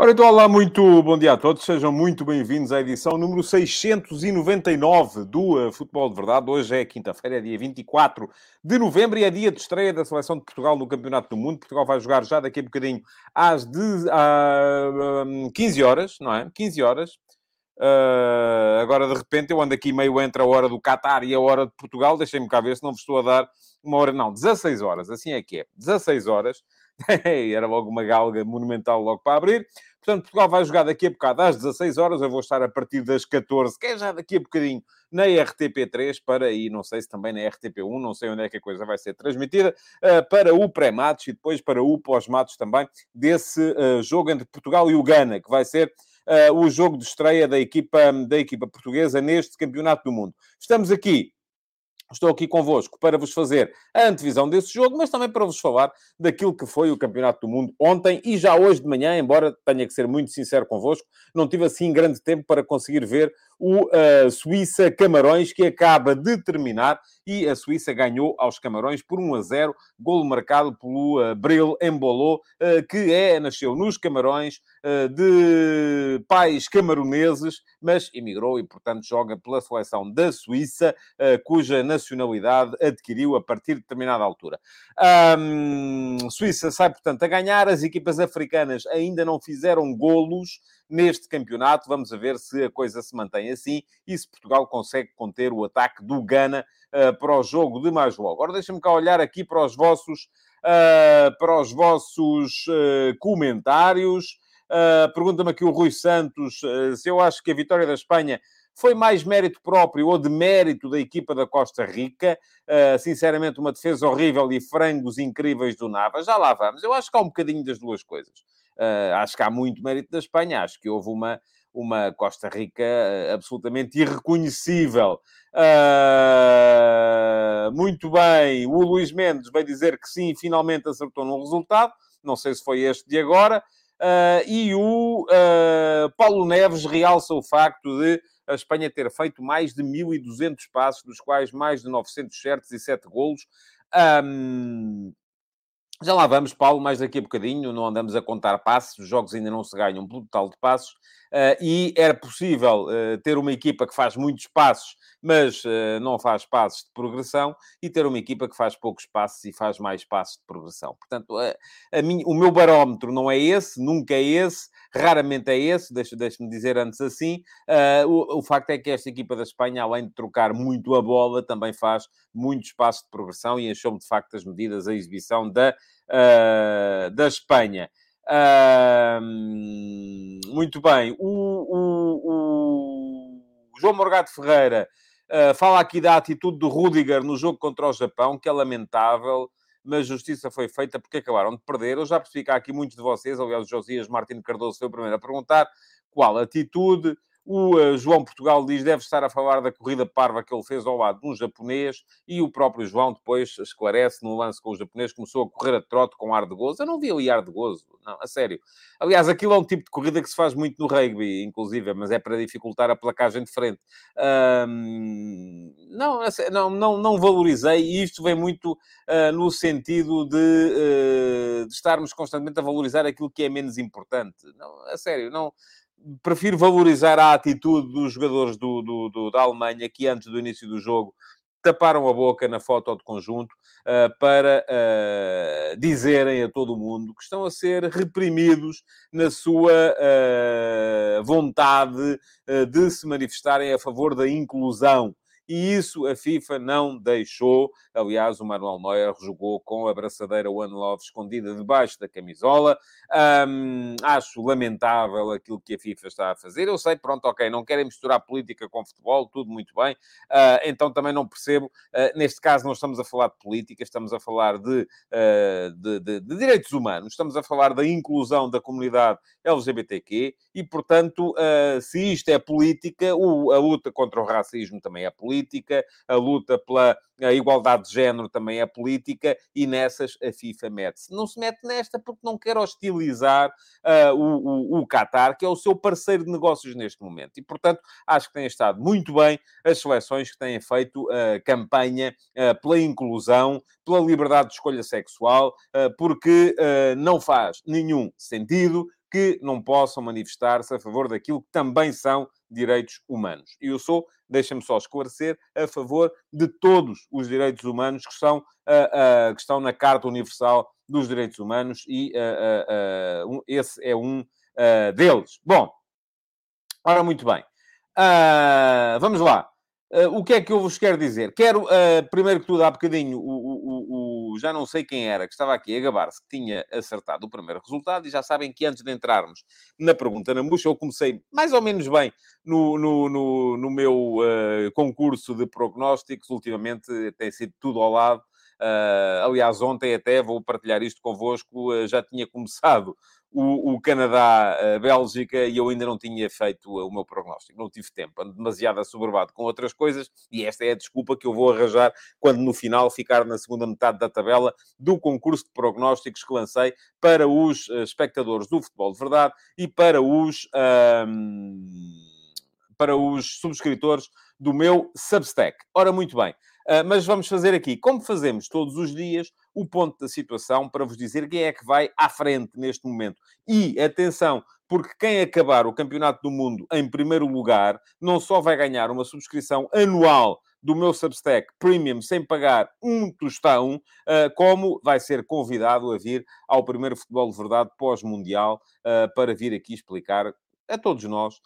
Ora, então, olá, muito bom dia a todos. Sejam muito bem-vindos à edição número 699 do uh, Futebol de Verdade. Hoje é quinta-feira, é dia 24 de novembro e é dia de estreia da Seleção de Portugal no Campeonato do Mundo. Portugal vai jogar já daqui a bocadinho às de, uh, 15 horas, não é? 15 horas. Uh, agora, de repente, eu ando aqui meio entre a hora do Qatar e a hora de Portugal. Deixem-me cá ver se não vos estou a dar uma hora, não, 16 horas, assim é que é. 16 horas. Era logo uma galga monumental logo para abrir. Portanto, Portugal vai jogar daqui a bocado às 16 horas. Eu vou estar a partir das 14, que é já daqui a bocadinho, na RTP3 para, e não sei se também na RTP1, não sei onde é que a coisa vai ser transmitida, uh, para o pré-match e depois para o pós-match também desse uh, jogo entre Portugal e o Ghana, que vai ser uh, o jogo de estreia da equipa, da equipa portuguesa neste Campeonato do Mundo. Estamos aqui Estou aqui convosco para vos fazer a antevisão desse jogo, mas também para vos falar daquilo que foi o Campeonato do Mundo ontem e já hoje de manhã, embora tenha que ser muito sincero convosco, não tive assim grande tempo para conseguir ver o uh, Suíça-Camarões, que acaba de terminar, e a Suíça ganhou aos Camarões por 1 a 0, golo marcado pelo uh, Bril Embolou, uh, que é, nasceu nos Camarões, uh, de pais camaroneses, mas emigrou e, portanto, joga pela seleção da Suíça, cuja nacionalidade adquiriu a partir de determinada altura. Um, Suíça sai, portanto, a ganhar, as equipas africanas ainda não fizeram golos, neste campeonato. Vamos ver se a coisa se mantém assim e se Portugal consegue conter o ataque do Ghana uh, para o jogo de mais logo. Agora deixa-me cá olhar aqui para os vossos, uh, para os vossos uh, comentários. Pergunta-me aqui o Rui Santos se eu acho que a vitória da Espanha foi mais mérito próprio ou de mérito da equipa da Costa Rica. Uh, sinceramente, uma defesa horrível e frangos incríveis do Navas. Já lá vamos. Eu acho que há um bocadinho das duas coisas. Uh, acho que há muito mérito da Espanha. Acho que houve uma, uma Costa Rica uh, absolutamente irreconhecível. Uh, muito bem, o Luís Mendes vai dizer que sim, finalmente acertou no resultado. Não sei se foi este de agora. e o Paulo Neves realça o facto de a Espanha ter feito mais de 1.200 passos, dos quais mais de 900 certos e 7 golos. Um, já lá vamos, Paulo, mais daqui a bocadinho. Não andamos a contar passos, os jogos ainda não se ganham pelo total de passos. Uh, e era possível uh, ter uma equipa que faz muitos passos, mas uh, não faz passos de progressão, e ter uma equipa que faz poucos passos e faz mais passos de progressão. Portanto, o meu barómetro não é esse, nunca é esse, raramente é esse, deixa-me deixa dizer antes assim. O, o, facto é que esta equipa da Espanha, além de trocar muito a bola, também faz muitos passos de progressão e achou-me de facto as medidas, a exibição da, da Espanha. Muito bem. O, o, o João Morgado Ferreira uh, fala aqui da atitude do Rudiger no jogo contra o Japão, que é lamentável, mas justiça foi feita porque acabaram de perder. Eu já percebi que há aqui muitos de vocês, aliás, o Josias Martins Cardoso foi o primeiro a perguntar qual atitude. O uh, João Portugal diz deve estar a falar da corrida parva que ele fez ao lado de um japonês e o próprio João depois esclarece no lance com o japonês começou a correr a trote com ar de gozo. Eu não vi ali ar de gozo, não, a sério. Aliás, aquilo é um tipo de corrida que se faz muito no rugby, inclusive, mas é para dificultar a placagem de frente. Um, não, não, não, não valorizei e isto vem muito uh, no sentido de, uh, de estarmos constantemente a valorizar aquilo que é menos importante. Não, a sério, não prefiro valorizar a atitude dos jogadores do, do, do, da Alemanha que antes do início do jogo taparam a boca na foto de conjunto uh, para uh, dizerem a todo mundo que estão a ser reprimidos na sua uh, vontade de se manifestarem a favor da inclusão e isso a FIFA não deixou. Aliás, o Manuel Neuer jogou com a braçadeira One Love escondida debaixo da camisola. Um, acho lamentável aquilo que a FIFA está a fazer. Eu sei, pronto, ok, não querem misturar política com futebol, tudo muito bem. Uh, então também não percebo. Uh, neste caso, não estamos a falar de política, estamos a falar de, uh, de, de, de, direitos humanos, estamos a falar da inclusão da comunidade LGBTQ e, portanto, se isto é política, o, a luta contra o racismo também é política política, a luta pela a igualdade de género também é política e nessas a FIFA mete-se. Não se mete nesta porque não quer hostilizar uh, o, o, o Qatar, que é o seu parceiro de negócios neste momento. E, portanto, acho que tem estado muito bem as seleções que têm feito uh, campanha uh, pela inclusão, pela liberdade de escolha sexual, porque não faz nenhum sentido que não possam manifestar-se a favor daquilo que também são direitos humanos. E eu sou, deixa-me só esclarecer, a favor de todos os direitos humanos que, são, uh, uh, que estão na Carta Universal dos Direitos Humanos e uh, um, esse é um deles. Bom, ora, muito bem. vamos lá. o que é que eu vos quero dizer? Quero, primeiro que tudo, há bocadinho, o, o já não sei quem era, que estava aqui a gabar-se, que tinha acertado o primeiro resultado, e já sabem que antes de entrarmos na pergunta na bucha, eu comecei mais ou menos bem no, no, no, no meu uh, concurso de prognósticos, ultimamente tem sido tudo ao lado. Uh, aliás, ontem até vou partilhar isto convosco, uh, já tinha começado o, o Canadá-Bélgica e eu ainda não tinha feito o meu prognóstico, não tive tempo, ando demasiado assoberbado com outras coisas e esta é a desculpa que eu vou arranjar quando no final ficar na segunda metade da tabela do concurso de prognósticos que lancei para os espectadores do futebol de verdade e para os, para os subscritores do meu Substack. Ora, muito bem. Uh, mas vamos fazer aqui, como fazemos todos os dias, o ponto da situação para vos dizer quem é que vai à frente neste momento. E, atenção, porque quem acabar o Campeonato do Mundo em primeiro lugar não só vai ganhar uma subscrição anual do meu Substack Premium sem pagar um tostão, uh, como vai ser convidado a vir ao primeiro Futebol de Verdade pós-mundial uh, para vir aqui explicar a todos nós,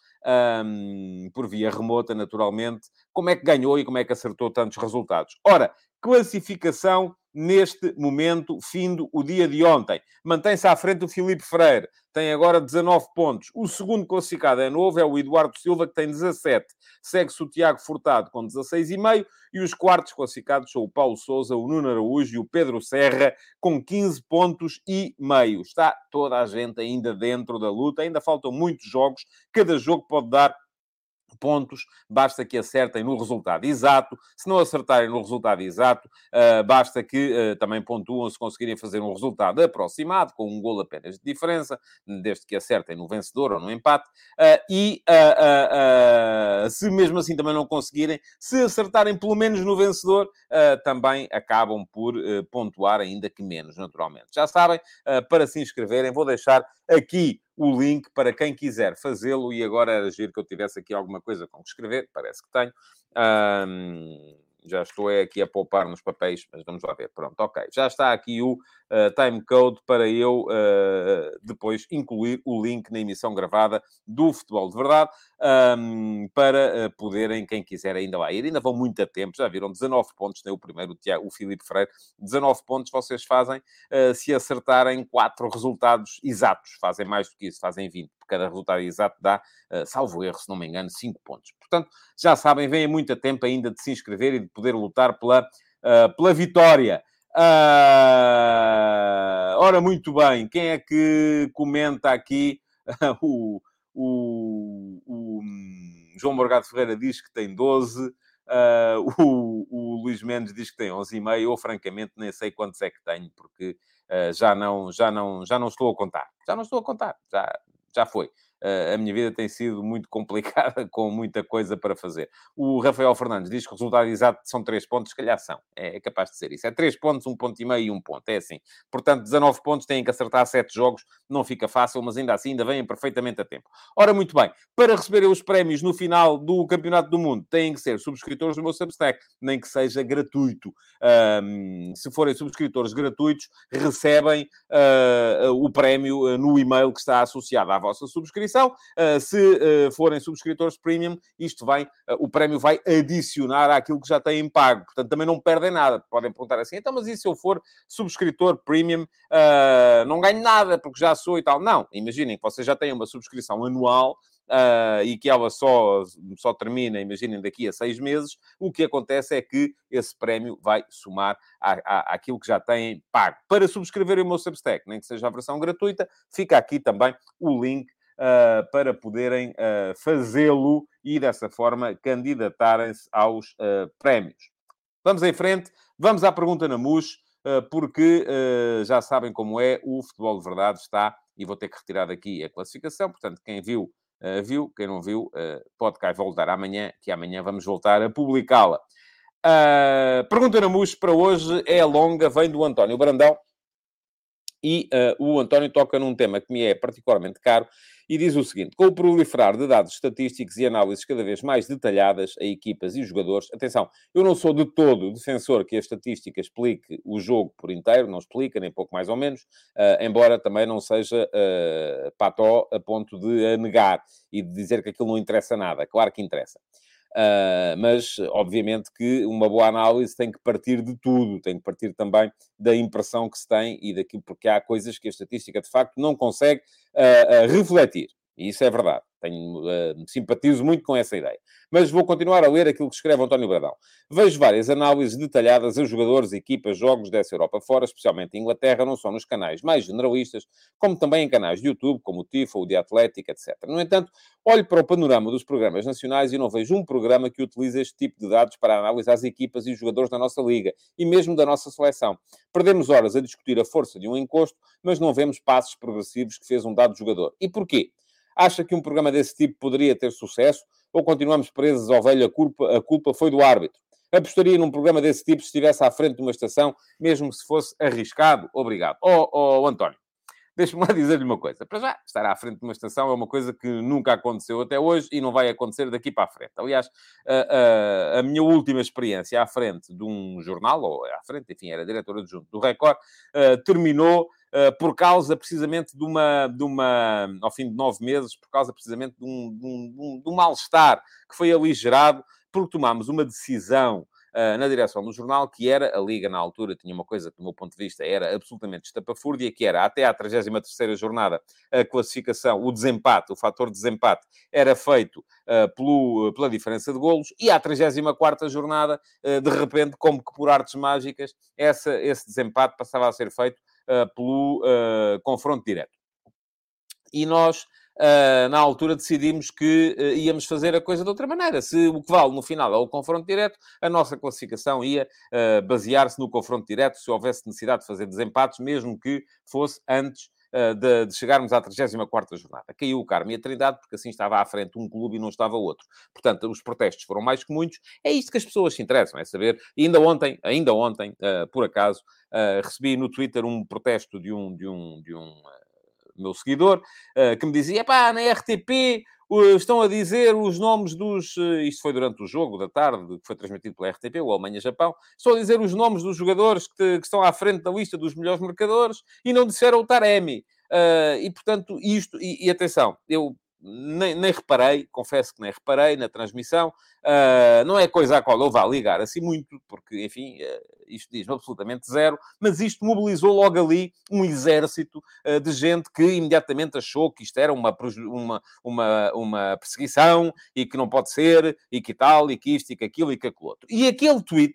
um, por via remota, naturalmente, como é que ganhou e como é que acertou tantos resultados. Ora, classificação neste momento, findo o dia de ontem. Mantém-se à frente o Filipe Freire, tem agora 19 pontos. O segundo classificado é novo, é o Eduardo Silva, que tem 17. Segue-se o Tiago Furtado com 16,5. E os quartos classificados são o Paulo Souza, o Nuno Araújo e o Pedro Serra, com 15 pontos e meio. Está toda a gente ainda dentro da luta. Ainda faltam muitos jogos. Cada jogo pode dar pontos, basta que acertem no resultado exato. Se não acertarem no resultado exato, uh, basta que uh, também pontuam se conseguirem fazer um resultado aproximado, com um gol apenas de diferença, desde que acertem no vencedor ou no empate. Uh, e se mesmo assim também não conseguirem, se acertarem pelo menos no vencedor, também acabam por pontuar, ainda que menos, naturalmente. Já sabem, para se inscreverem, vou deixar aqui o link para quem quiser fazê-lo. E agora era giro que eu tivesse aqui alguma coisa com que escrever, parece que tenho. Um, já estou aqui a poupar nos papéis, mas vamos lá ver. Pronto, ok. Já está aqui o uh, timecode para eu uh, depois incluir o link na emissão gravada do Futebol de Verdade, um, para uh, poderem, quem quiser ainda lá ir. Ainda vão muito a tempo, já viram, 19 pontos, tem o primeiro, o, Tiago, o Filipe Freire. 19 pontos vocês fazem se acertarem quatro resultados exatos. Fazem mais do que isso, fazem 20 cada resultado exato dá, salvo erro, se não me engano, 5 pontos. Portanto, já sabem, vêm muito tempo ainda de se inscrever e de poder lutar pela, pela vitória. Uh, ora, muito bem, quem é que comenta aqui? o, o, o, João Morgado Ferreira diz que tem 12, uh, o, o Luís Mendes diz que tem 11,5. Eu, francamente, nem sei quantos é que tenho, porque uh, já, não, já, não, já não estou a contar. Já não estou a contar, já, já foi. A minha vida tem sido muito complicada, com muita coisa para fazer. O Rafael Fernandes diz que o resultado exato são 3 pontos, se calhar são. É, é capaz de ser isso. É 3 pontos, 1 ponto e meio e 1 ponto. É assim. Portanto, 19 pontos, têm que acertar 7 jogos. Não fica fácil, mas ainda assim ainda vêm perfeitamente a tempo. Ora, muito bem. Para receberem os prémios no final do Campeonato do Mundo, têm que ser subscritores do meu Substack, nem que seja gratuito. Um, se forem subscritores gratuitos, recebem uh, o prémio uh, no e-mail que está associado à vossa subscrição subscrição. Uh, se uh, forem subscritores premium, isto vai, uh, o prémio vai adicionar àquilo que já têm pago. Portanto, também não perdem nada. Podem perguntar assim, então, mas e se eu for subscritor premium, não ganho nada, porque já sou e tal. Não, imaginem que vocês já têm uma subscrição anual Uh, e que ela só, só termina, imaginem, daqui a seis meses, o que acontece é que esse prémio vai somar à, àquilo que já têm pago. Para subscreverem o meu Substack, nem que seja a versão gratuita, fica aqui também o link uh, para poderem uh, fazê-lo e, dessa forma, candidatarem-se aos uh, prémios. Vamos em frente, vamos à pergunta na MUS, porque já sabem como é, o futebol de verdade está, e vou ter que retirar daqui a classificação, portanto, quem viu, viu, quem não viu, pode cá voltar amanhã, que amanhã vamos voltar a publicá-la. pergunta na MUS para hoje é longa, vem do António Brandão, e uh, o António toca num tema que me é particularmente caro e diz o seguinte: com o proliferar de dados estatísticos e análises cada vez mais detalhadas a equipas e jogadores, atenção, eu não sou de todo defensor que a estatística explique o jogo por inteiro, não explica, nem pouco mais ou menos, uh, embora também não seja uh, pató a ponto de a negar e de dizer que aquilo não interessa nada. Claro que interessa. Uh, mas, obviamente, que uma boa análise tem que partir de tudo, tem que partir também da impressão que se tem e daquilo, porque há coisas que a estatística de facto não consegue uh, uh, refletir. E isso é verdade. Tenho, uh, simpatizo muito com essa ideia. Mas vou continuar a ler aquilo que escreve António Bradão. Vejo várias análises detalhadas a jogadores, equipas, jogos dessa Europa fora, especialmente em Inglaterra, não só nos canais mais generalistas, como também em canais de YouTube, como o TIFA, o The Athletic, etc. No entanto, olho para o panorama dos programas nacionais e não vejo um programa que utilize este tipo de dados para analisar as equipas e jogadores da nossa liga e mesmo da nossa seleção. Perdemos horas a discutir a força de um encosto, mas não vemos passos progressivos que fez um dado jogador. E porquê? Acha que um programa desse tipo poderia ter sucesso? Ou continuamos presos ao velho, a culpa, a culpa foi do árbitro? Apostaria num programa desse tipo se estivesse à frente de uma estação, mesmo se fosse arriscado? Obrigado. Oh, oh António, deixa-me lá dizer-lhe uma coisa. Para já, estar à frente de uma estação é uma coisa que nunca aconteceu até hoje e não vai acontecer daqui para a frente. Aliás, a, a, a minha última experiência à frente de um jornal, ou à frente, enfim, era diretora adjunto do Record, uh, terminou eh, por causa precisamente de uma, de uma, ao fim de nove meses, por causa precisamente de um, de um, de um mal-estar que foi ali gerado, porque tomámos uma decisão Uh, na direção do jornal, que era, a Liga na altura tinha uma coisa que, do meu ponto de vista, era absolutamente estapafúrdia, que era, até à 33ª jornada, a classificação, o desempate, o fator de desempate, era feito uh, pelo, pela diferença de golos, e à 34ª jornada, uh, de repente, como que por artes mágicas, essa, esse desempate passava a ser feito pelo uh, confronto direto. E nós, uh, na altura, decidimos que íamos fazer a coisa de outra maneira. Se o que vale no final é o confronto direto, a nossa classificação ia basear-se no confronto direto, se houvesse necessidade de fazer desempates, mesmo que fosse antes de, de, chegarmos à 34 jornada. Caiu o Carmo e a Trindade, porque assim estava à frente um clube e não estava outro. Portanto, os protestos foram mais que muitos. É isto que as pessoas se interessam, é saber. E ainda ontem, ainda ontem, uh, por acaso, uh, recebi no Twitter um protesto de um, de um, de um meu seguidor, que me dizia, pá, na RTP estão a dizer os nomes dos. Isto foi durante o jogo da tarde, que foi transmitido pela RTP, o Alemanha-Japão. Estão a dizer os nomes dos jogadores que, que, estão à frente da lista dos melhores marcadores e não disseram o Taremi. Uh, e portanto, isto. E, e atenção, eu nem, nem, reparei, confesso que nem reparei na transmissão. Uh, não é coisa à qual eu vá ligar assim muito, porque, enfim, uh, isto diz-me absolutamente zero, mas isto mobilizou logo ali um exército uh, de gente que imediatamente achou que isto era uma, uma, uma, uma perseguição e que não pode ser, e que tal, e que isto, e que aquilo, e que aquilo outro. E aquele tweet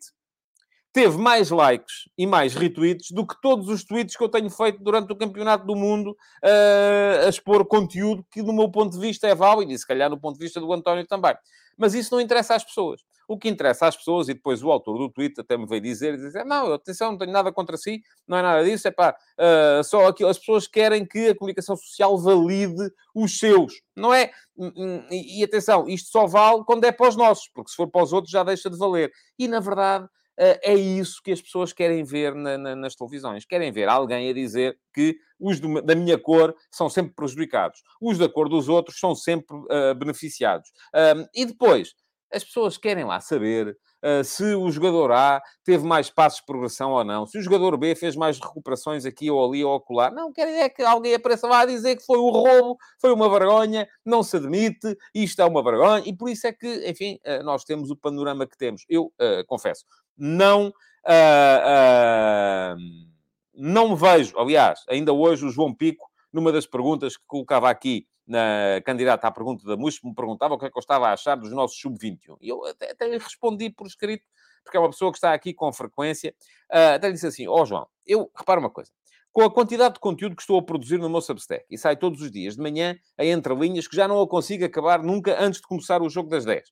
teve mais likes e mais retweets do que todos os tweets que eu tenho feito durante o Campeonato do Mundo uh, a expor conteúdo que, do meu ponto de vista, é válido e, se calhar, do ponto de vista do António também. Mas isso não interessa às pessoas. O que interessa às pessoas, e depois o autor do tweet até me veio dizer, dizer não, atenção, não tenho nada contra si, não é nada disso, é pá, uh, só aquilo, as pessoas querem que a comunicação social valide os seus, não é? Hum, hum, e, e atenção, isto só vale quando é para os nossos, porque se for para os outros já deixa de valer. E, na verdade, é isso que as pessoas querem ver na, na, nas televisões. Querem ver alguém a dizer que os do, da minha cor são sempre prejudicados, os da cor dos outros são sempre uh, beneficiados. Um, e depois, as pessoas querem lá saber uh, se o jogador A teve mais passos de progressão ou não, se o jogador B fez mais recuperações aqui ou ali ou acolá. Não, querem é que alguém apareça lá a dizer que foi o roubo, foi uma vergonha, não se admite, isto é uma vergonha, e por isso é que, enfim, uh, nós temos o panorama que temos. Eu confesso, não. Uh, uh, não vejo, aliás, ainda hoje o João Pico, numa das perguntas que colocava aqui na candidata à pergunta da MUS, me perguntava o que é que eu estava a achar dos nossos sub-21. E eu até, até, respondi por escrito, porque é uma pessoa que está aqui com frequência, uh, até disse assim, ó oh, João, eu, repara uma coisa, com a quantidade de conteúdo que estou a produzir no meu Substack. E sai todos os dias de manhã, a entre linhas, que já não a consigo acabar nunca antes de começar o jogo das 10.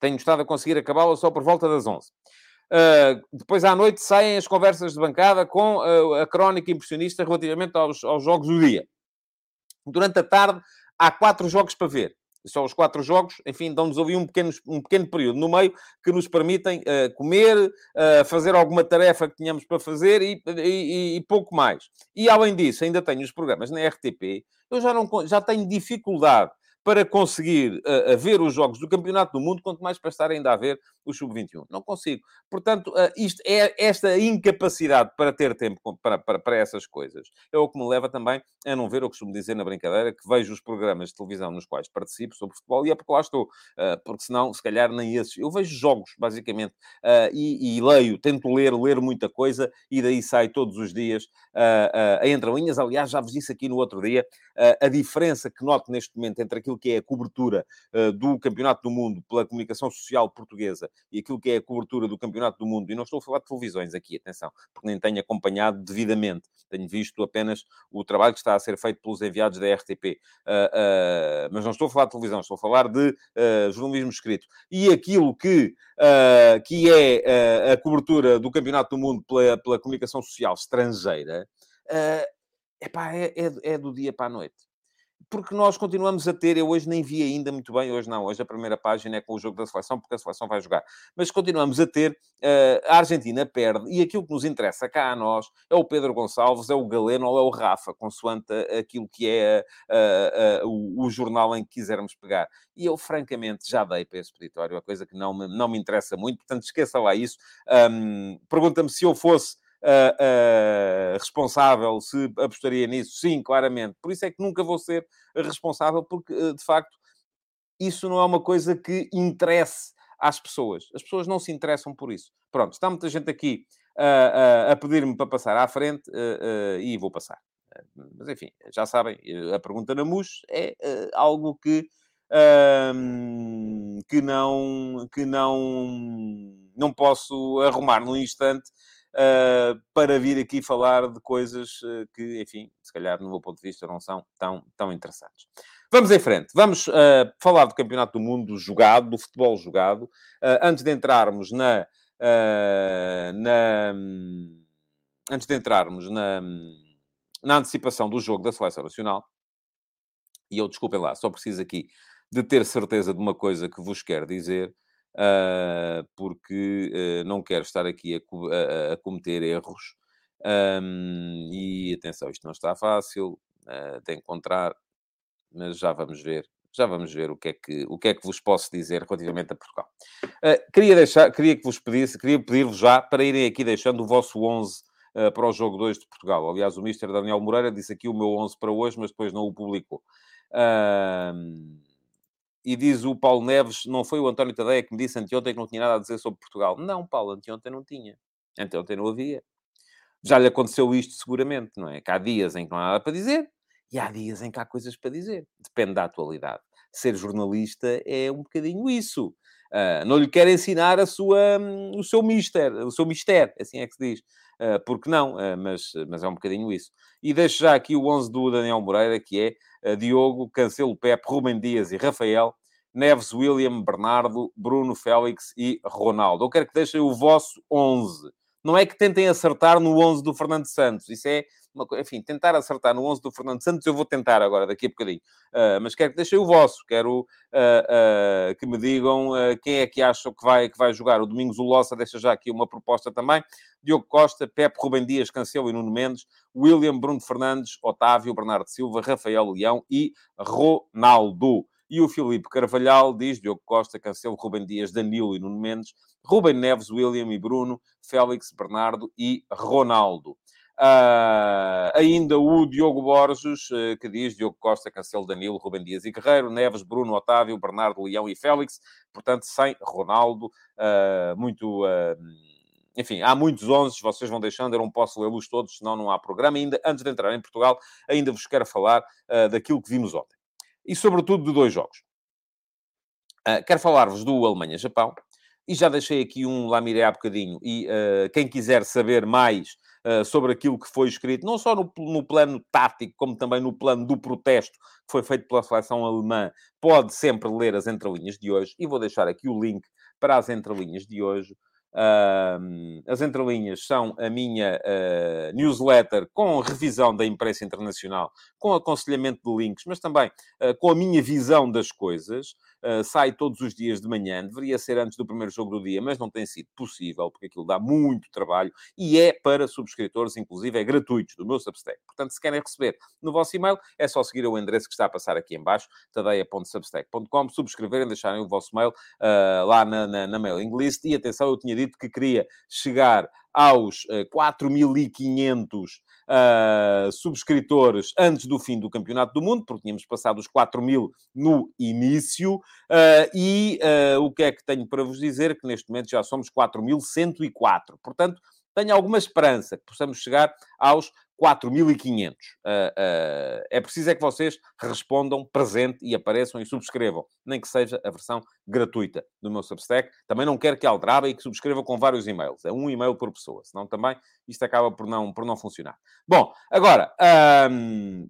Tenho estado a conseguir acabá-la só por volta das 11. Uh, depois à noite saem as conversas de bancada com uh, a crónica impressionista relativamente aos, aos jogos do dia. Durante a tarde há quatro jogos para ver. Só os quatro jogos, enfim, dão-nos ali um pequeno, um pequeno período no meio que nos permitem uh, comer, fazer alguma tarefa que tínhamos para fazer e, e, e, pouco mais. E além disso, ainda tenho os programas na RTP. Eu já, não, já tenho dificuldade para conseguir uh, ver os jogos do Campeonato do Mundo, quanto mais para estar ainda a ver o Sub-21. Não consigo. Portanto, uh, isto é esta incapacidade para ter tempo para, para, para, essas coisas é o que me leva também a não ver, eu costumo dizer na brincadeira, que vejo os programas de televisão nos quais participo sobre futebol e é porque lá estou. Uh, porque senão, se calhar, nem esses. Eu vejo jogos, basicamente, e, e, leio, tento ler, ler muita coisa e daí sai todos os dias a entrelinhas. Aliás, já vos disse aqui no outro dia a diferença que noto neste momento entre aquilo que é a cobertura do Campeonato do Mundo pela comunicação social portuguesa e aquilo que é a cobertura do Campeonato do Mundo, e não estou a falar de televisões aqui, atenção, porque nem tenho acompanhado devidamente, tenho visto apenas o trabalho que está a ser feito pelos enviados da RTP, uh, uh, mas não estou a falar de televisão, estou a falar de uh, jornalismo escrito. E aquilo que, que é a cobertura do Campeonato do Mundo pela, pela comunicação social estrangeira, epá, é, é, é do dia para a noite porque nós continuamos a ter, eu hoje nem vi ainda muito bem, hoje não, hoje a primeira página é com o jogo da seleção, porque a seleção vai jogar, mas continuamos a ter, uh, a Argentina perde, e aquilo que nos interessa cá a nós é o Pedro Gonçalves, é o Galeno ou é o Rafa, consoante aquilo que é uh, uh, o, o, jornal em que quisermos pegar. E eu, francamente, já dei para esse peditório, a coisa que não me, não me interessa muito, portanto, esqueça lá isso. Um, Pergunta-me se eu fosse uh, responsável, se apostaria nisso, sim, claramente. Por isso é que nunca vou ser responsável, porque, uh, de facto, isso não é uma coisa que interesse às pessoas. As pessoas não se interessam por isso. Pronto, está muita gente aqui a pedir-me para passar à frente e vou passar. Mas, enfim, já sabem, a pergunta na MUS é algo que... que não que não não posso arrumar num instante uh, para vir aqui falar de coisas uh, que, enfim, se calhar, no meu ponto de vista, não são tão, tão interessantes. Vamos em frente. Vamos uh, falar do Campeonato do Mundo jogado, do futebol jogado. antes de entrarmos na... na antes de entrarmos na, na antecipação do jogo da Seleção Nacional, e eu, desculpem lá, só preciso aqui de ter certeza de uma coisa que vos quero dizer, uh, porque uh, não quero estar aqui a, a, a cometer erros. Um, e atenção, isto não está fácil uh, de encontrar, mas já vamos ver. Já vamos ver o que é que, o que, é que vos posso dizer relativamente a Portugal. queria, deixar, queria que vos pedisse, queria pedir-vos já para irem aqui deixando o vosso 11 para o jogo 2 de Portugal. Aliás, o Mister Daniel Moreira disse aqui o meu 11 para hoje, mas depois não o publicou. Uh, e diz o Paulo Neves, não foi o António Tadeia que me disse anteontem que não tinha nada a dizer sobre Portugal. Não, Paulo, anteontem não tinha. Anteontem não havia. Já lhe aconteceu isto seguramente, não é? Que há dias em que não há nada para dizer e há dias em que há coisas para dizer. Depende da atualidade. Ser jornalista é um bocadinho isso. Uh, não lhe quer ensinar a sua, um, o seu mister, o seu mistério, assim é que se diz. Uh, porque não, uh, mas, mas é um bocadinho isso. E deixo já aqui o 11 do Daniel Moreira, que é Diogo, Cancelo, Pepe, Rubem Dias e Rafael, Neves, William, Bernardo, Bruno, Félix e Ronaldo. Eu quero que deixem o vosso 11. Não é que tentem acertar no 11 do Fernando Santos. Isso é, uma, enfim, tentar acertar no 11 do Fernando Santos eu vou tentar agora, daqui a bocadinho. Uh, mas quero que deixem o vosso. Quero uh, uh, que me digam quem é que acham que vai, que vai jogar. O Domingos Ulossa deixa já aqui uma proposta também. Diogo Costa, Pepe Rubem Dias, Cancelo e Nuno Mendes, William, Bruno Fernandes, Otávio, Bernardo Silva, Rafael Leão e Ronaldo. E o Filipe Carvalhal diz, Diogo Costa, Cancelo, Rubem Dias, Danilo e Nuno Mendes, Rubem Neves, William e Bruno, Félix, Bernardo e Ronaldo. Uh, ainda o Diogo Borges, uh, que diz Diogo Costa, Cancelo, Danilo, Rubem Dias e Guerreiro, Neves, Bruno, Otávio, Bernardo, Leão e Félix. Portanto, sem Ronaldo. Uh, muito... enfim, há muitos 11, vocês vão deixando, eu não posso lê-los todos, senão não há programa. Ainda, antes de entrar em Portugal, ainda vos quero falar daquilo que vimos ontem e, sobretudo, de dois jogos. Uh, quero falar-vos do Alemanha-Japão, e já deixei aqui um Lamiré há bocadinho, e uh, quem quiser saber mais uh, sobre aquilo que foi escrito, não só no, no, plano tático, como também no plano do protesto que foi feito pela seleção alemã, pode sempre ler as entrelinhas de hoje. E vou deixar aqui o link para as entrelinhas de hoje. Uh, as entrelinhas são a minha uh, newsletter com revisão da imprensa internacional, com aconselhamento de links, mas também uh, com a minha visão das coisas. Uh, sai todos os dias de manhã, deveria ser antes do primeiro jogo do dia, mas não tem sido possível, porque aquilo dá muito trabalho e é para subscritores, inclusive é gratuito, do meu Substack. Portanto, se querem receber no vosso e-mail, é só seguir o endereço que está a passar aqui em baixo, tadeia.substack.com, subscreverem, deixarem o vosso mail uh, lá na, na, na mailing list e atenção, eu tinha dito que queria chegar aos uh, 4.500 uh, subscritores antes do fim do Campeonato do Mundo, porque tínhamos passado os 4 mil no início. Uh, e uh, o que é que tenho para vos dizer? Que neste momento já somos 4.104. Portanto, tenho alguma esperança que possamos chegar aos 4.500. Uh, uh, é preciso é que vocês respondam presente e apareçam e subscrevam, nem que seja a versão gratuita do meu Substack. Também não quero que aldrabem e que subscrevam com vários e-mails. É um e-mail por pessoa, senão também isto acaba por não, por não funcionar. Bom, agora, um,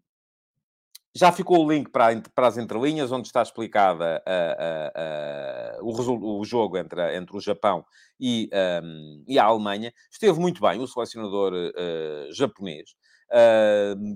já ficou o link para, para as entrelinhas, onde está explicada uh, uh, uh, o, o, jogo entre, entre o Japão e, um, e a Alemanha. Esteve muito bem o selecionador eh, japonês.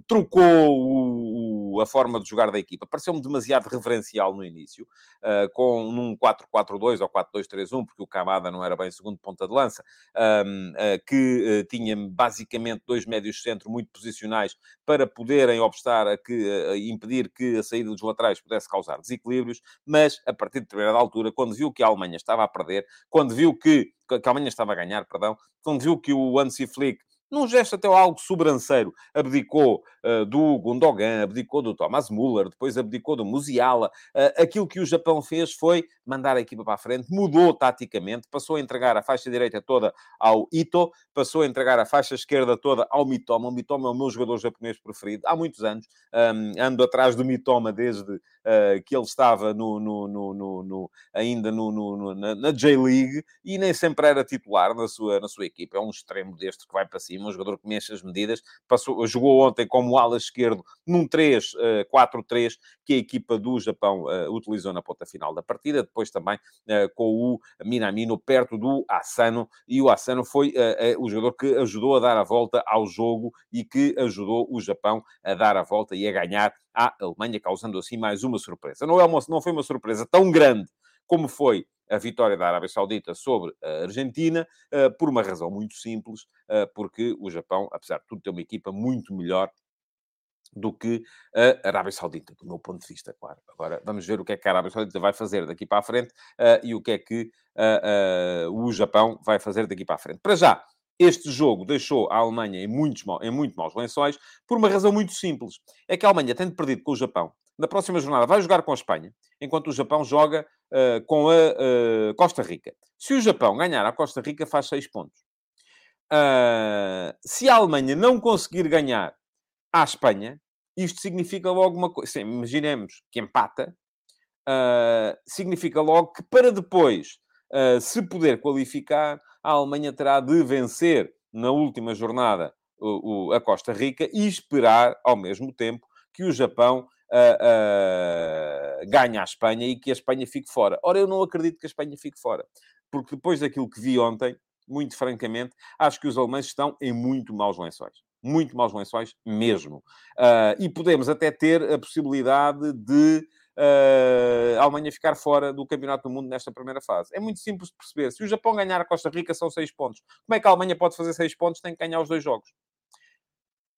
trocou o, a forma de jogar da equipa. Pareceu-me demasiado referencial no início, uh, com num 4-4-2 ou 4-2-3-1, porque o Camada não era bem segundo ponta de lança, uh, que uh, tinha basicamente dois médios centro muito posicionais para poderem obstar a que, impedir que a saída dos laterais pudesse causar desequilíbrios, mas a partir de determinada altura, quando viu que a Alemanha estava a perder, quando viu que, que a Alemanha estava a ganhar, perdão, quando viu que o Hansi Flick num gesto até algo sobranceiro, abdicou uh, do Gundogan, abdicou do Thomas Müller, depois abdicou do Musiala. Uh, aquilo que o Japão fez foi mandar a equipa para a frente, mudou taticamente, passou a entregar a faixa direita toda ao Ito, passou a entregar a faixa esquerda toda ao Mitoma. O Mitoma é o meu jogador japonês preferido há muitos anos. Um, ando atrás do Mitoma desde uh, que ele estava no, no, no, no ainda na, na J-League e nem sempre era titular na sua, na sua equipa. É um extremo deste que vai para cima um jogador que mexe as medidas. Passou, jogou ontem como ala esquerdo num 3-4-3 uh, que a equipa do Japão uh, utilizou na ponta final da partida. Depois também uh, com o Minamino perto do Asano. E o Asano foi o jogador que ajudou a dar a volta ao jogo e que ajudou o Japão a dar a volta e a ganhar à Alemanha, causando assim mais uma surpresa. Não, é uma, não foi uma surpresa tão grande como foi a vitória da Arábia Saudita sobre a Argentina, eh, por uma razão muito simples, eh, porque o Japão, apesar de tudo, tem uma equipa muito melhor do que a Arábia Saudita, do meu ponto de vista, claro. Agora vamos ver o que é que a Arábia Saudita vai fazer daqui para a frente uh, e o que é que uh, uh, o Japão vai fazer daqui para a frente. Para já, este jogo deixou a Alemanha em, muitos, em muito maus lençóis por uma razão muito simples. É que a Alemanha, tendo perdido com o Japão, na próxima jornada vai jogar com a Espanha, enquanto o Japão joga uh, com a uh, Costa Rica. Se o Japão ganhar a Costa Rica, faz 6 pontos. Uh, se a Alemanha não conseguir ganhar à Espanha, isto significa logo uma coisa. Imaginemos que empata, significa logo que para depois se poder qualificar, a Alemanha terá de vencer na última jornada o, o, a Costa Rica e esperar ao mesmo tempo que o Japão uh, a Espanha e que a Espanha fique fora. Ora, eu não acredito que a Espanha fique fora, porque depois daquilo que vi ontem, muito francamente, acho que os alemães estão em muito maus lençóis. Muito maus lençóis mesmo. Uh, e podemos até ter a possibilidade de uh, a Alemanha ficar fora do Campeonato do Mundo nesta primeira fase. É muito simples de perceber. Se o Japão ganhar a Costa Rica, são seis pontos. Como é que a Alemanha pode fazer seis pontos? Tem que ganhar os dois jogos.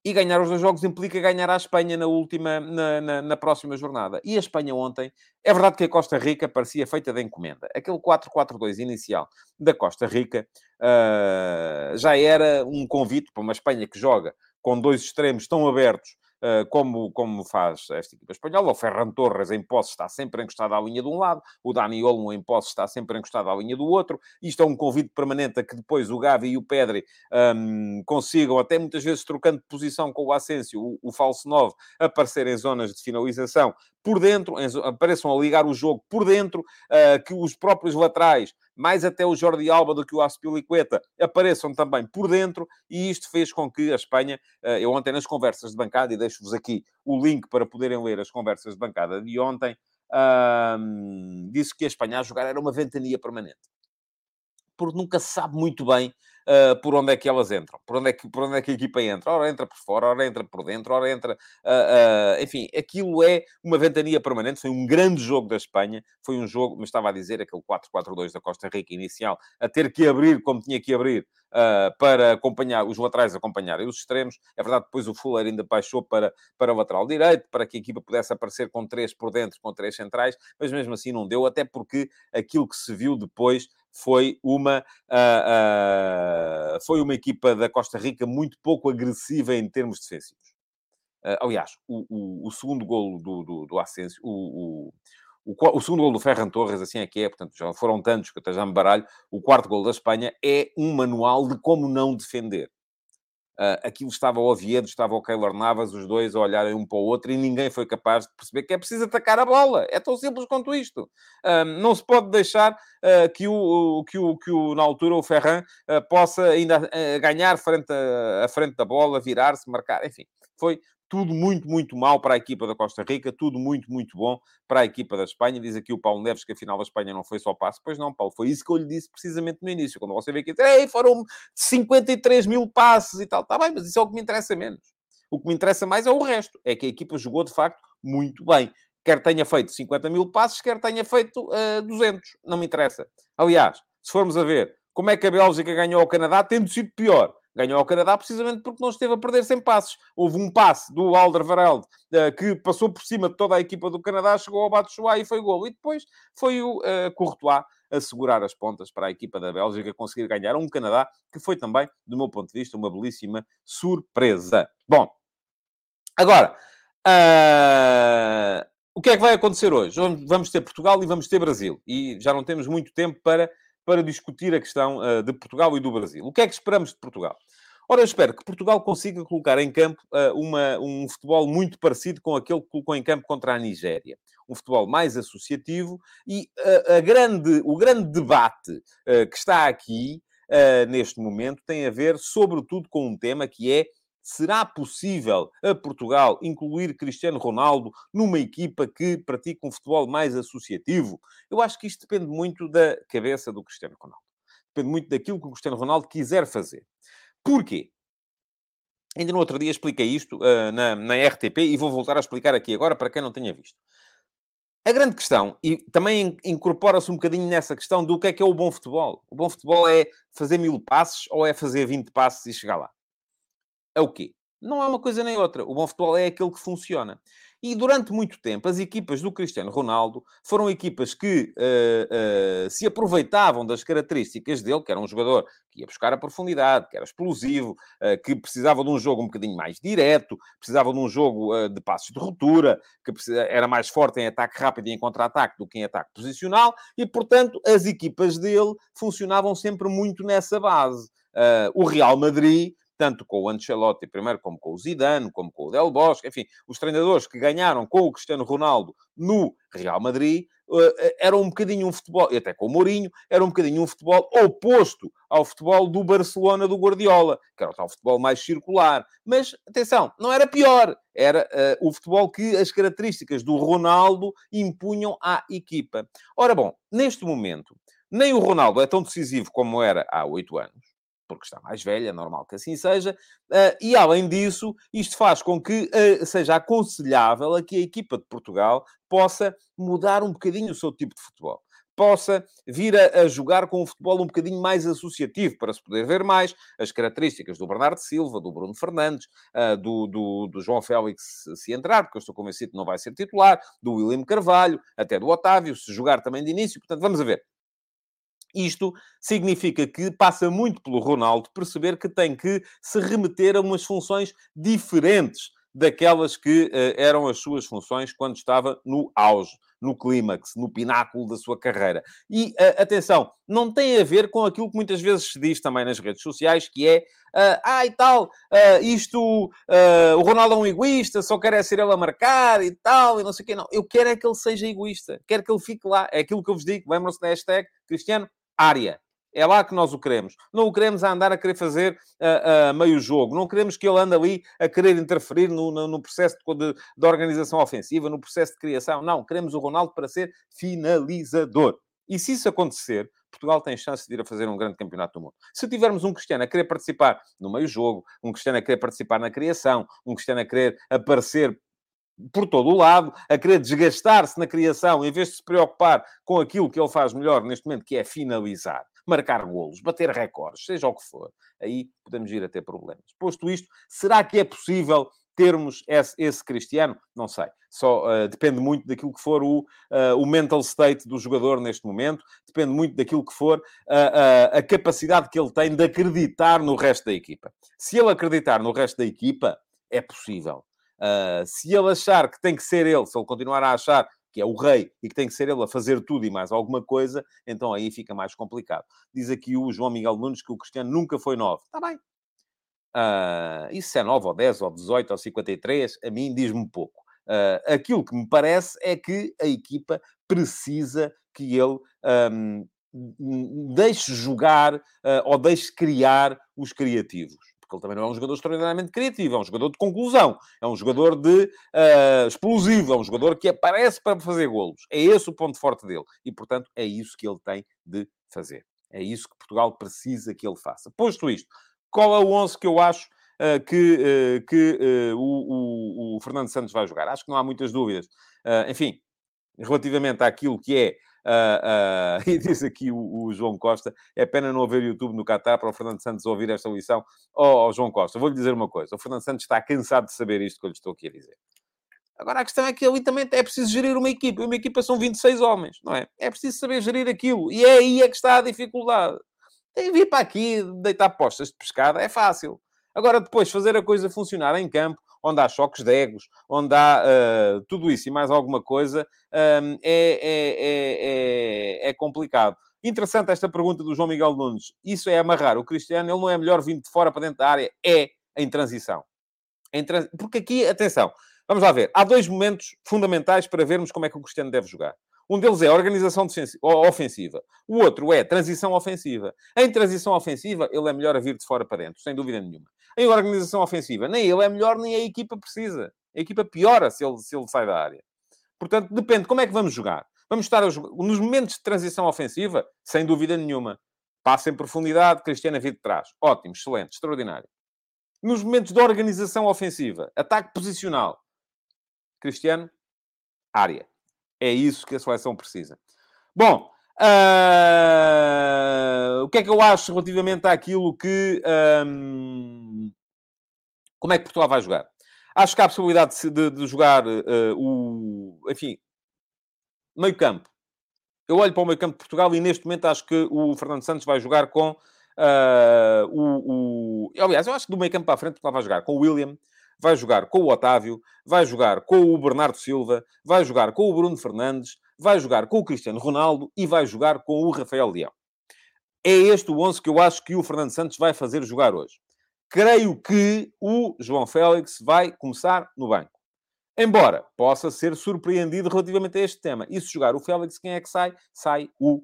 E ganhar os dois jogos implica ganhar a Espanha na última, na, na, na, próxima jornada. E a Espanha ontem, é verdade que a Costa Rica parecia feita de encomenda. Aquele 4-4-2 inicial da Costa Rica uh, já era um convite para uma Espanha que joga com dois extremos tão abertos como, como faz esta equipa espanhola. O Ferran Torres em posse está sempre encostado à linha de um lado, o Dani Olmo em posse está sempre encostado à linha do outro. Isto é um convite permanente a que depois o Gavi e o Pedri um, consigam, até muitas vezes trocando posição com o Asensio, o, o falso 9, aparecer em zonas de finalização por dentro, apareçam a ligar o jogo por dentro, uh, que os próprios laterais, mais até o Jordi Alba do que o Aspilicueta, apareçam também por dentro, e isto fez com que a Espanha, uh, eu ontem nas conversas de bancada, e deixo-vos aqui o link para poderem ler as conversas de bancada de ontem, uh, disse que a Espanha a jogar era uma ventania permanente. Porque nunca se sabe muito bem uh, por onde é que elas entram, por onde é que, por onde é que a equipa entra. Ora entra por fora, ora entra por dentro, ora entra. Uh, uh, enfim, aquilo é uma ventania permanente. Foi um grande jogo da Espanha. Foi um jogo, mas estava a dizer, aquele 4-4-2 da Costa Rica inicial, a ter que abrir como tinha que abrir. Para acompanhar, os laterais acompanharem os extremos. É verdade, depois o Fuller ainda baixou para, para o lateral direito, para que a equipa pudesse aparecer com três por dentro, com três centrais, mas mesmo assim não deu, até porque aquilo que se viu depois foi uma, uh, uh, foi uma equipa da Costa Rica muito pouco agressiva em termos defensivos. Uh, aliás, o, o, o, segundo golo do, do, do Ascenso, o, o, o, segundo gol do Ferran Torres, assim é que é, portanto, já foram tantos que eu já me baralho. O quarto gol da Espanha é um manual de como não defender. Uh, aquilo estava o Oviedo, estava o Keylor Navas, os dois a olharem um para o outro e ninguém foi capaz de perceber que é preciso atacar a bola. É tão simples quanto isto. Uh, não se pode deixar uh, que, o, que, o, que o, na altura o Ferran possa ainda ganhar frente a, a frente da bola, virar-se, marcar, enfim. Foi tudo muito, muito mal para a equipa da Costa Rica, tudo muito, muito bom para a equipa da Espanha. Diz aqui o Paulo Neves que a final da Espanha não foi só passe. Pois não, Paulo, foi isso que eu lhe disse precisamente no início, quando você veio aqui Ei, foram 53 mil passes e tal. Está bem, mas isso é o que me interessa menos. O que me interessa mais é o resto. É que a equipa jogou, de facto, muito bem. Quer tenha feito 50 mil passes, quer tenha feito uh, eh, 200. Não me interessa. Aliás, se formos a ver como é que a Bélgica ganhou ao Canadá, tendo sido pior Ganhou ao Canadá precisamente porque não esteve a perder sem passes. Houve um passe do Alderweireld uh, que passou por cima de toda a equipa do Canadá, chegou ao Batshuayi e foi gol. E depois foi o uh, Courtois a segurar as pontas para a equipa da Bélgica conseguir ganhar um Canadá que foi também, do meu ponto de vista, uma belíssima surpresa. Bom, agora, uh, o que é que vai acontecer hoje? Vamos ter Portugal e vamos ter Brasil. E já não temos muito tempo para para discutir a questão uh, de Portugal e do Brasil. O que é que esperamos de Portugal? Ora, eu espero que Portugal consiga colocar em campo uh, uma, um futebol muito parecido com aquele que colocou em campo contra a Nigéria. Um futebol mais associativo e uh, a grande, o grande debate que está aqui, neste momento, tem a ver, sobretudo, com um tema que é será possível a Portugal incluir Cristiano Ronaldo numa equipa que pratica um futebol mais associativo? Eu acho que isto depende muito da cabeça do Cristiano Ronaldo. Depende muito daquilo que o Cristiano Ronaldo quiser fazer. Porquê? Ainda no outro dia expliquei isto uh, na, na RTP e vou voltar a explicar aqui agora para quem não tenha visto. A grande questão, e também incorpora-se um bocadinho nessa questão do que é que é o bom futebol. O bom futebol é fazer mil passes ou é fazer 20 passes e chegar lá? É o quê? Não é uma coisa nem outra. O bom futebol é aquele que funciona. E durante muito tempo, as equipas do Cristiano Ronaldo foram equipas que uh, uh, se aproveitavam das características dele, que era um jogador que ia buscar a profundidade, que era explosivo, uh, que precisava de um jogo um bocadinho mais direto, precisava de um jogo de passos de ruptura, que era mais forte em ataque rápido e em contra-ataque do que em ataque posicional, e, portanto, as equipas dele funcionavam sempre muito nessa base. o Real Madrid tanto com o Ancelotti primeiro, como com o Zidane, como com o Del Bosque, enfim, os treinadores que ganharam com o Cristiano Ronaldo no Real Madrid, uh, era um bocadinho um futebol, e até com o Mourinho, era um bocadinho um futebol oposto ao futebol do Barcelona do Guardiola, que era o tal futebol mais circular. Mas, atenção, não era pior, era uh, o futebol que as características do Ronaldo impunham à equipa. Ora bom, neste momento, nem o Ronaldo é tão decisivo como era há oito anos, porque está mais velha, é normal que assim seja, uh, e além disso, isto faz com que uh, seja aconselhável a que a equipa de Portugal possa mudar um bocadinho o seu tipo de futebol. Possa vir a, a, jogar com um futebol um bocadinho mais associativo, para se poder ver mais as características do Bernardo Silva, do Bruno Fernandes, uh, do, do, do, João Félix, se entrar, porque eu estou convencido que não vai ser titular, do William Carvalho, até do Otávio, se jogar também de início. Portanto, vamos a ver. Isto significa que passa muito pelo Ronaldo perceber que tem que se remeter a umas funções diferentes daquelas que uh, eram as suas funções quando estava no auge, no clímax, no pináculo da sua carreira. E, uh, atenção, não tem a ver com aquilo que muitas vezes se diz também nas redes sociais, que é, uh, ah, e tal, isto, o Ronaldo é um egoísta, só quer é ser ele a marcar e tal, e não sei o quê. Não, eu quero é que ele seja egoísta, quero que ele fique lá. É aquilo que eu vos digo, lembram-se da hashtag Cristiano Área. É lá que nós o queremos. Não o queremos a andar a querer fazer uh, uh, meio jogo. Não queremos que ele ande ali a querer interferir no, no, no processo de, de, de, organização ofensiva, no processo de criação. Não, queremos o Ronaldo para ser finalizador. E se isso acontecer, Portugal tem chance de ir a fazer um grande campeonato do mundo. Se tivermos um Cristiano a querer participar no meio-jogo, um Cristiano a querer participar na criação, um Cristiano a querer aparecer por todo o lado, a querer desgastar-se na criação, em vez de se preocupar com aquilo que ele faz melhor neste momento, que é finalizar marcar golos, bater recordes, seja o que for, aí podemos ir a ter problemas. Posto isto, será que é possível termos esse, esse Cristiano? Não sei. Só uh, depende muito daquilo que for o, uh, o mental state do jogador neste momento, depende muito daquilo que for uh, a capacidade que ele tem de acreditar no resto da equipa. Se ele acreditar no resto da equipa, é possível. Se ele achar que tem que ser ele, se ele continuar a achar que é o rei e que tem que ser ele a fazer tudo e mais alguma coisa, então aí fica mais complicado. Diz aqui o João Miguel Nunes que o Cristiano nunca foi 9. Está bem. Uh, isso é 9 ou 10 ou 18 ou 53, a mim diz-me pouco. Uh, aquilo que me parece é que a equipa precisa que ele um, deixe jogar uh, ou deixe criar os criativos porque ele também não é um jogador extraordinariamente criativo, é um jogador de conclusão, é um jogador de uh, explosivo, é um jogador que aparece para fazer golos. É esse o ponto forte dele. E, portanto, é isso que ele tem de fazer. É isso que Portugal precisa que ele faça. Posto isto, qual é o 11 que eu acho uh, que, uh, que o, o, o, Fernando Santos vai jogar? Acho que não há muitas dúvidas. enfim, relativamente àquilo que é Uh, uh, e diz aqui o, o, João Costa: é pena não haver YouTube no Qatar para o Fernando Santos ouvir esta lição. Oh, oh João Costa, vou-lhe dizer uma coisa: o Fernando Santos está cansado de saber isto que eu lhe estou aqui a dizer. Agora a questão é que ali também é preciso gerir uma equipa. Uma equipa são 26 homens, não é? É preciso saber gerir aquilo. E é aí é que está a dificuldade. Tem vir para aqui, deitar postas de pescada, é fácil. Agora, depois, fazer a coisa funcionar em campo, onde há choques de egos, onde há uh, tudo isso e mais alguma coisa, um, é, é, é, é, complicado. Interessante esta pergunta do João Miguel Nunes. Isso é amarrar. O Cristiano, ele não é melhor vindo de fora para dentro da área. É em transição. Em trans... Porque aqui, atenção, vamos lá ver. Há dois momentos fundamentais para vermos como é que o Cristiano deve jogar. Um deles é organização ofensiva. O outro é transição ofensiva. Em transição ofensiva, ele é melhor a vir de fora para dentro, sem dúvida nenhuma. Em organização ofensiva, nem ele é melhor, nem a equipa precisa. A equipa piora se ele, se ele sai da área. Portanto, depende como é que vamos jogar. Vamos estar nos momentos de transição ofensiva, sem dúvida nenhuma. Passa em profundidade, Cristiano vir de trás. Ótimo, excelente, extraordinário. Nos momentos de organização ofensiva, ataque posicional, Cristiano, área. É isso que a seleção precisa. Bom, uh, o que é que eu acho relativamente àquilo que. Um, como é que Portugal vai jogar? Acho que há a possibilidade de, de, jogar uh, o. Enfim, meio campo. Eu olho para o meio campo de Portugal e neste momento acho que o Fernando Santos vai jogar com uh, o, o. Aliás, eu acho que do meio campo para a frente Portugal vai jogar com o William, vai jogar com o Otávio, vai jogar com o Bernardo Silva, vai jogar com o Bruno Fernandes, vai jogar com o Cristiano Ronaldo e vai jogar com o Rafael Leão. É este o 11 que eu acho que o Fernando Santos vai fazer jogar hoje. Creio que o João Félix vai começar no banco. Embora possa ser surpreendido relativamente a este tema. E se jogar o Félix, quem é que sai? Sai o,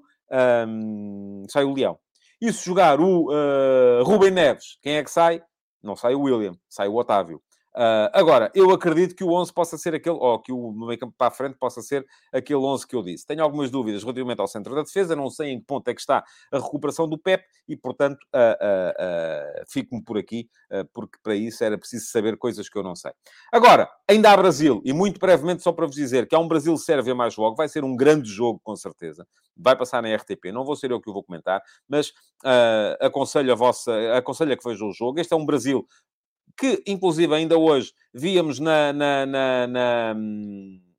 um, sai o Leão. E se jogar o uh, Rubem Neves, quem é que sai? Não sai o William, sai o Otávio. Uh, agora, eu acredito que o 11 possa ser aquele, ou que o meio campo para a frente possa ser aquele 11 que eu disse. Tenho algumas dúvidas relativamente ao centro da defesa, não sei em que ponto é que está a recuperação do Pep e, portanto, uh, uh, fico-me por aqui, porque para isso era preciso saber coisas que eu não sei. Agora, ainda há Brasil, e muito brevemente, só para vos dizer que há um Brasil-Sérvia mais logo, vai ser um grande jogo, com certeza. Vai passar na RTP, não vou ser eu que o vou comentar, mas aconselho a vossa, aconselho a que vejam o jogo. Este é um Brasil que inclusive ainda hoje víamos na, na, na, na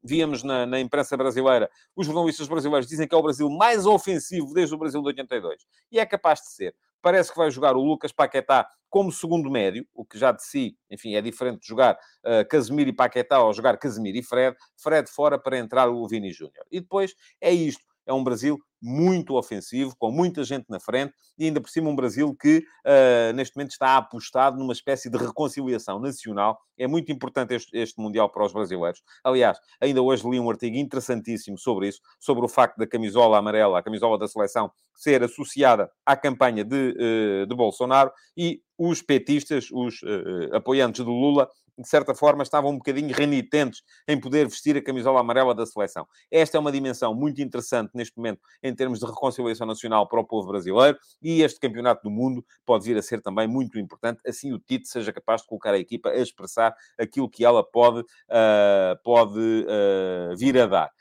víamos na, na, imprensa brasileira, os jornalistas brasileiros dizem que é o Brasil mais ofensivo desde o Brasil de 82. E é capaz de ser. Parece que vai jogar o Lucas Paquetá como segundo médio, o que já de si, enfim, é diferente de jogar uh, Casemiro e Paquetá ou jogar Casemiro e Fred. Fred fora para entrar o Vini Júnior. E depois é isto. É um Brasil muito ofensivo, com muita gente na frente, e ainda por cima um Brasil que uh, neste momento está apostado numa espécie de reconciliação nacional. É muito importante este, este, Mundial para os brasileiros. Aliás, ainda hoje li um artigo interessantíssimo sobre isso, sobre o facto da camisola amarela, a camisola da seleção, ser associada à campanha de, uh, de Bolsonaro, e os petistas, os uh, apoiantes do Lula, de certa forma, estavam um bocadinho renitentes em poder vestir a camisola amarela da seleção. Esta é uma dimensão muito interessante neste momento em termos de reconciliação nacional para o povo brasileiro e este campeonato do mundo pode vir a ser também muito importante, assim o Tite seja capaz de colocar a equipa a expressar aquilo que ela pode, uh, pode uh, vir a dar.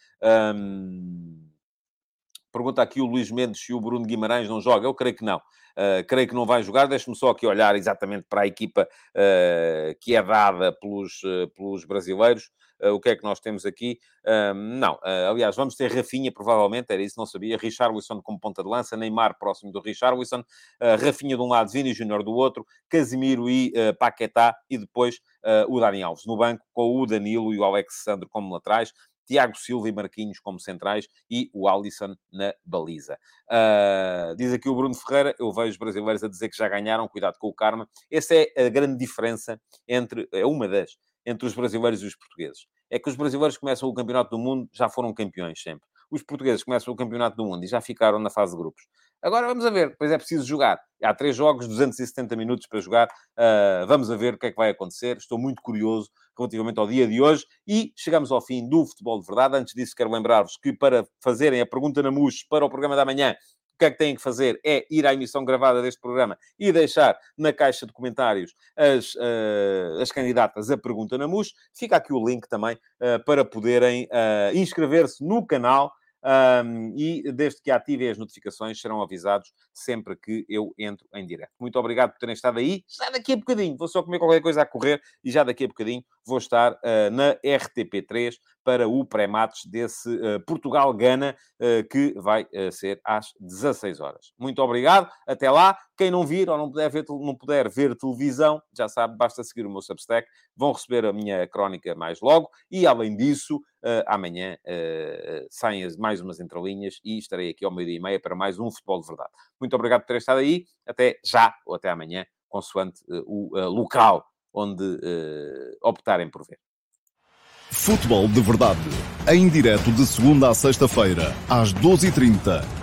Um... Pergunta aqui o Luís Mendes se o Bruno Guimarães não joga. Eu creio que não. Uh, creio que não vai jogar. Deixe-me só aqui olhar exatamente para a equipa uh, que é dada pelos, uh, pelos brasileiros. o que é que nós temos aqui? não, aliás, vamos ter Rafinha, provavelmente, era isso, não sabia. Richarlison como ponta de lança, Neymar próximo do Richarlison, Rafinha de um lado, Vini Júnior do outro, Casimiro e Paquetá, e depois o Dani Alves no banco, com o Danilo e o Alexandre como laterais. Tiago Silva e Marquinhos como centrais e o Alisson na baliza. Uh, diz aqui o Bruno Ferreira, eu vejo os brasileiros a dizer que já ganharam, cuidado com o karma. Essa é a grande diferença entre, é uma das, entre os brasileiros e os portugueses. É que os brasileiros começam o campeonato do mundo, já foram campeões sempre. Os portugueses começam o campeonato do mundo e já ficaram na fase de grupos. Agora vamos a ver, depois é preciso jogar. Há três jogos, 270 minutos para jogar. Uh, vamos a ver o que é que vai acontecer. Estou muito curioso relativamente ao dia de hoje. E chegamos ao fim do Futebol de Verdade. Antes disso, quero lembrar-vos que para fazerem a pergunta na MUS para o programa da manhã, o que é que têm que fazer é ir à emissão gravada deste programa e deixar na caixa de comentários as, uh, as candidatas a pergunta na MUS. Fica aqui o link também uh, para poderem uh, inscrever-se no canal um, e desde que ativem as notificações, serão avisados sempre que eu entro em direto. Muito obrigado por terem estado aí. Já daqui a bocadinho, vou só comer qualquer coisa a correr e já daqui a bocadinho vou estar uh, na RTP3 para o pré-mates desse uh, Portugal-Gana, uh, que vai ser às 16 horas. Muito obrigado, até lá. Quem não vir ou não puder ver, não puder ver televisão, já sabe, basta seguir o meu Substack, vão receber a minha crónica mais logo. E, além disso, amanhã saem mais umas entrelinhas e estarei aqui ao meio-dia e meia para mais um Futebol de Verdade. Muito obrigado por terem estado aí. Até já ou até amanhã, consoante o local onde uh, optarem por ver. Futebol de Verdade, em direto de segunda a sexta-feira, às 12h30